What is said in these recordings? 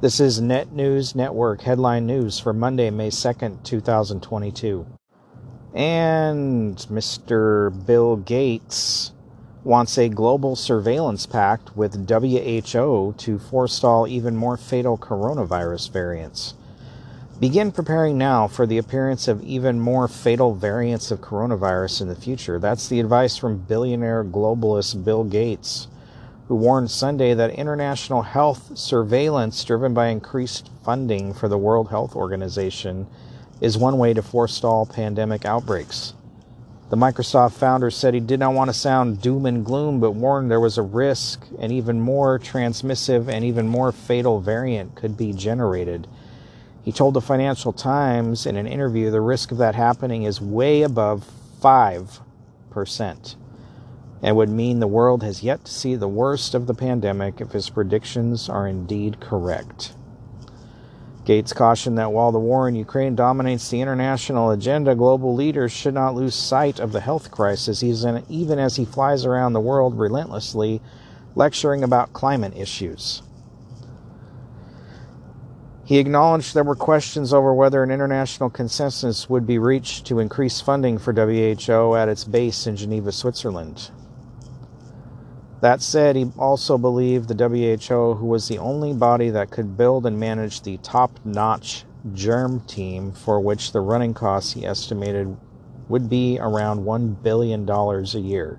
This is Net News Network headline news for Monday, May 2nd, 2022. And Mr. Bill Gates wants a global surveillance pact with WHO to forestall even more fatal coronavirus variants. Begin preparing now for the appearance of even more fatal variants of coronavirus in the future. That's the advice from billionaire globalist Bill Gates who warned Sunday that international health surveillance driven by increased funding for the World Health Organization is one way to forestall pandemic outbreaks. The Microsoft founder said he did not want to sound doom and gloom, but warned there was a risk an even more transmissive and even more fatal variant could be generated. He told the Financial Times in an interview the risk of that happening is way above 5% and would mean the world has yet to see the worst of the pandemic if his predictions are indeed correct. Gates cautioned that while the war in Ukraine dominates the international agenda, global leaders should not lose sight of the health crisis, even as he flies around the world relentlessly lecturing about climate issues. He acknowledged there were questions over whether an international consensus would be reached to increase funding for WHO at its base in Geneva, Switzerland. That said, he also believed the WHO, who was the only body that could build and manage the top notch germ team, for which the running costs he estimated would be around $1 billion a year.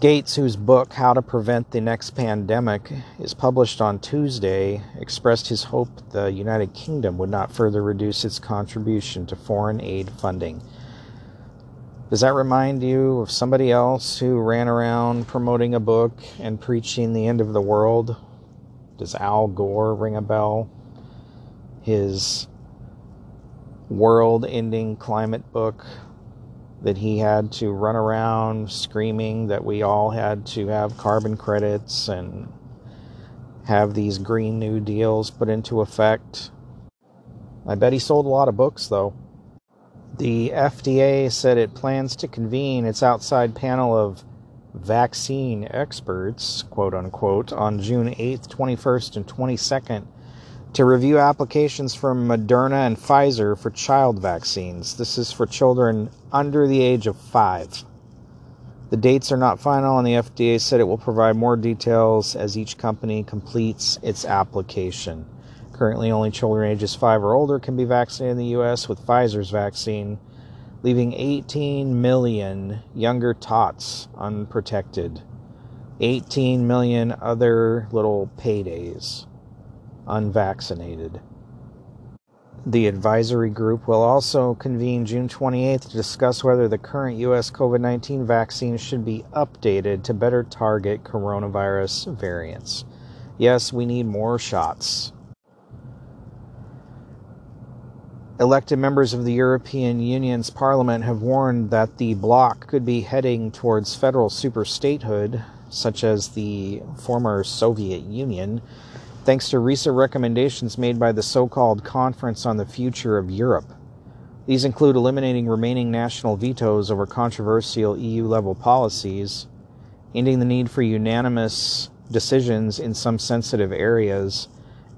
Gates, whose book, How to Prevent the Next Pandemic, is published on Tuesday, expressed his hope the United Kingdom would not further reduce its contribution to foreign aid funding does that remind you of somebody else who ran around promoting a book and preaching the end of the world? Does Al Gore ring a bell? His world ending climate book that he had to run around screaming that we all had to have carbon credits and have these Green New Deals put into effect. I bet he sold a lot of books, though. The FDA said it plans to convene its outside panel of vaccine experts, quote unquote, on June 8th, 21st, and 22nd to review applications from Moderna and Pfizer for child vaccines. This is for children under the age of five. The dates are not final, and the FDA said it will provide more details as each company completes its application. Currently, only children ages 5 or older can be vaccinated in the U.S. with Pfizer's vaccine, leaving 18 million younger tots unprotected. 18 million other little paydays unvaccinated. The advisory group will also convene June 28th to discuss whether the current U.S. COVID 19 vaccine should be updated to better target coronavirus variants. Yes, we need more shots. Elected members of the European Union's parliament have warned that the bloc could be heading towards federal superstatehood, such as the former Soviet Union, thanks to recent recommendations made by the so called Conference on the Future of Europe. These include eliminating remaining national vetoes over controversial EU level policies, ending the need for unanimous decisions in some sensitive areas,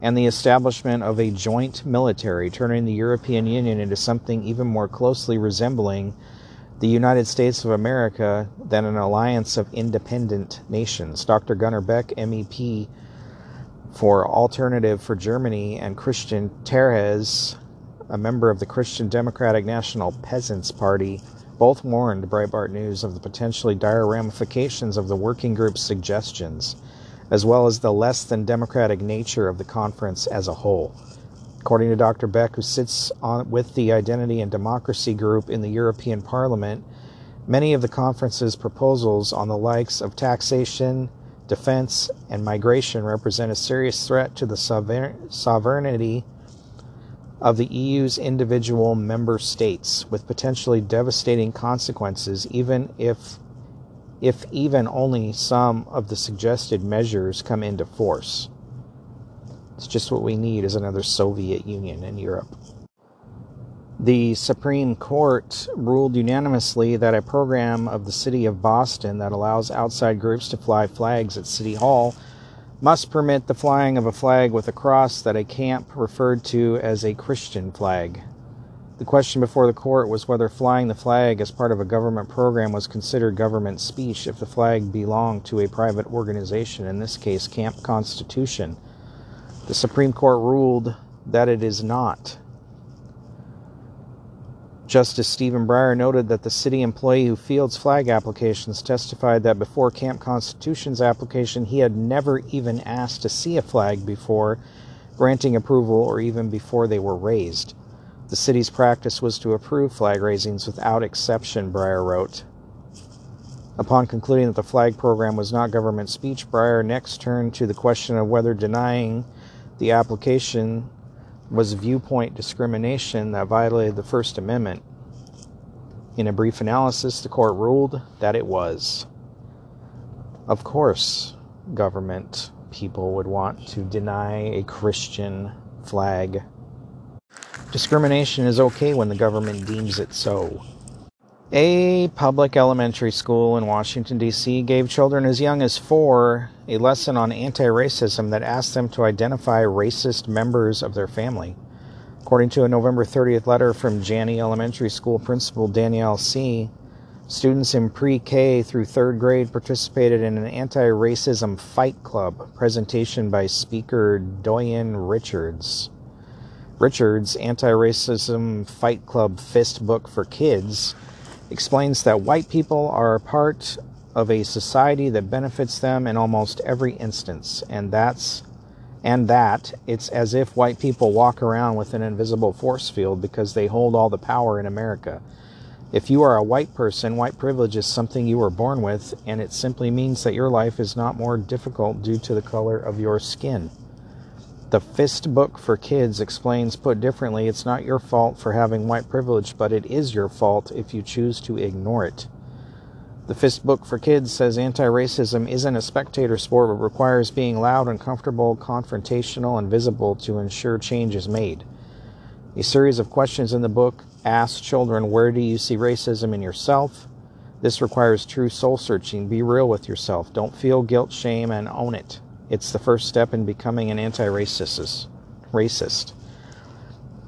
and the establishment of a joint military, turning the European Union into something even more closely resembling the United States of America than an alliance of independent nations. Dr. Gunnar Beck, MEP for Alternative for Germany, and Christian Terhes, a member of the Christian Democratic National Peasants Party, both warned Breitbart News of the potentially dire ramifications of the working group's suggestions as well as the less than democratic nature of the conference as a whole. According to Dr. Beck, who sits on, with the Identity and Democracy Group in the European Parliament, many of the conference's proposals on the likes of taxation, defense, and migration represent a serious threat to the sovereignty of the EU's individual member states, with potentially devastating consequences, even if if even only some of the suggested measures come into force. It's just what we need is another Soviet Union in Europe. The Supreme Court ruled unanimously that a program of the city of Boston that allows outside groups to fly flags at City Hall must permit the flying of a flag with a cross that a camp referred to as a Christian flag. The question before the court was whether flying the flag as part of a government program was considered government speech if the flag belonged to a private organization, in this case, Camp Constitution. The Supreme Court ruled that it is not. Justice Stephen Breyer noted that the city employee who fields flag applications testified that before Camp Constitution's application, he had never even asked to see a flag before granting approval or even before they were raised. The city's practice was to approve flag raisings without exception, Breyer wrote. Upon concluding that the flag program was not government speech, Breyer next turned to the question of whether denying the application was viewpoint discrimination that violated the First Amendment. In a brief analysis, the court ruled that it was. Of course, government people would want to deny a Christian flag. Discrimination is okay when the government deems it so. A public elementary school in Washington, D.C. gave children as young as four a lesson on anti racism that asked them to identify racist members of their family. According to a November 30th letter from Janney Elementary School Principal Danielle C., students in pre K through third grade participated in an anti racism fight club presentation by speaker Doyin Richards. Richards' Anti Racism Fight Club Fist Book for Kids explains that white people are a part of a society that benefits them in almost every instance, and that's and that it's as if white people walk around with an invisible force field because they hold all the power in America. If you are a white person, white privilege is something you were born with, and it simply means that your life is not more difficult due to the color of your skin. The Fist Book for Kids explains, put differently, it's not your fault for having white privilege, but it is your fault if you choose to ignore it. The Fist Book for Kids says anti racism isn't a spectator sport but requires being loud, uncomfortable, confrontational, and visible to ensure change is made. A series of questions in the book ask children where do you see racism in yourself? This requires true soul searching. Be real with yourself. Don't feel guilt, shame, and own it. It's the first step in becoming an anti racist. Racist.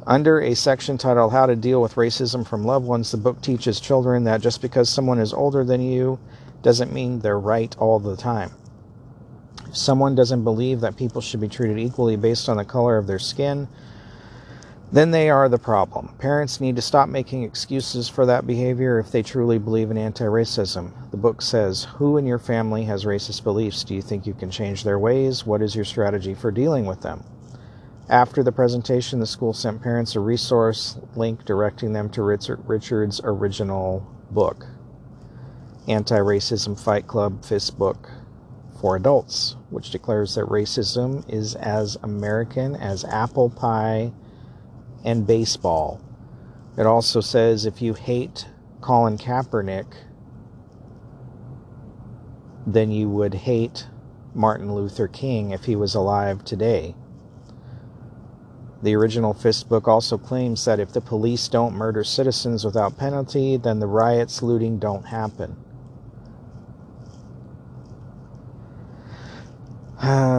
Under a section titled How to Deal with Racism from Loved Ones, the book teaches children that just because someone is older than you doesn't mean they're right all the time. If someone doesn't believe that people should be treated equally based on the color of their skin, then they are the problem. Parents need to stop making excuses for that behavior if they truly believe in anti racism. The book says, Who in your family has racist beliefs? Do you think you can change their ways? What is your strategy for dealing with them? After the presentation, the school sent parents a resource link directing them to Richard's original book, Anti Racism Fight Club Fist Book for Adults, which declares that racism is as American as apple pie and baseball. It also says if you hate Colin Kaepernick, then you would hate Martin Luther King if he was alive today. The original Fist book also claims that if the police don't murder citizens without penalty, then the riots, looting don't happen. Uh,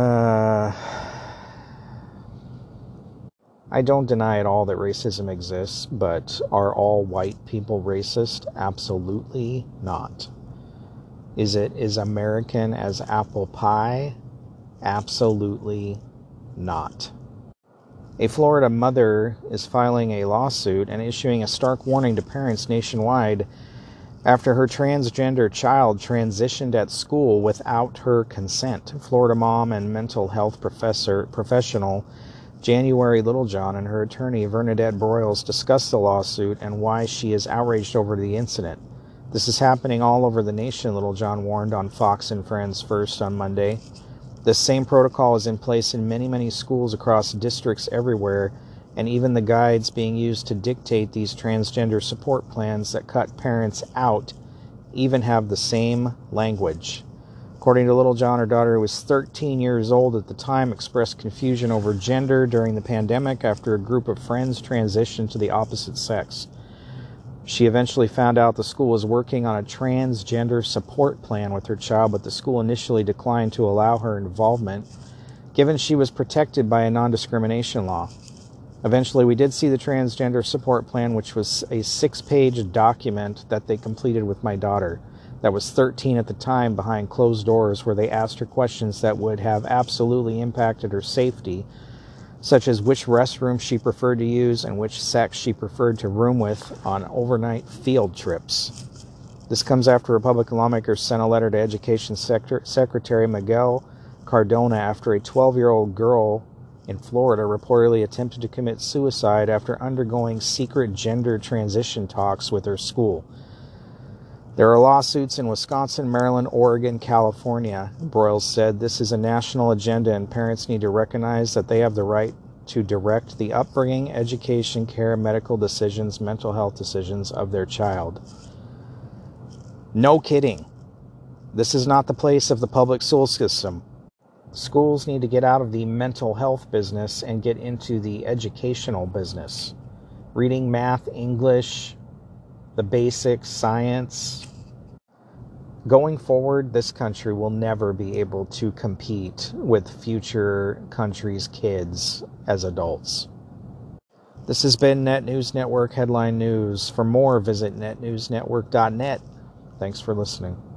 I don't deny at all that racism exists, but are all white people racist? Absolutely not. Is it as American as apple pie? Absolutely not. A Florida mother is filing a lawsuit and issuing a stark warning to parents nationwide after her transgender child transitioned at school without her consent. Florida mom and mental health professor professional January Littlejohn and her attorney Bernadette Broyles discuss the lawsuit and why she is outraged over the incident. This is happening all over the nation, Littlejohn warned on Fox and Friends First on Monday. The same protocol is in place in many, many schools across districts everywhere, and even the guides being used to dictate these transgender support plans that cut parents out even have the same language. According to Littlejohn, her daughter, who was 13 years old at the time, expressed confusion over gender during the pandemic after a group of friends transitioned to the opposite sex. She eventually found out the school was working on a transgender support plan with her child, but the school initially declined to allow her involvement, given she was protected by a non discrimination law. Eventually, we did see the transgender support plan, which was a six page document that they completed with my daughter, that was 13 at the time, behind closed doors, where they asked her questions that would have absolutely impacted her safety such as which restroom she preferred to use and which sex she preferred to room with on overnight field trips. This comes after Republican lawmakers sent a letter to Education Secretary Miguel Cardona after a 12 year old girl in Florida reportedly attempted to commit suicide after undergoing secret gender transition talks with her school. There are lawsuits in Wisconsin, Maryland, Oregon, California. Broyles said this is a national agenda, and parents need to recognize that they have the right to direct the upbringing, education, care, medical decisions, mental health decisions of their child. No kidding. This is not the place of the public school system. Schools need to get out of the mental health business and get into the educational business. Reading, math, English, the basics, science, going forward, this country will never be able to compete with future countries' kids as adults. This has been Net News Network Headline News. For more, visit netnewsnetwork.net. Thanks for listening.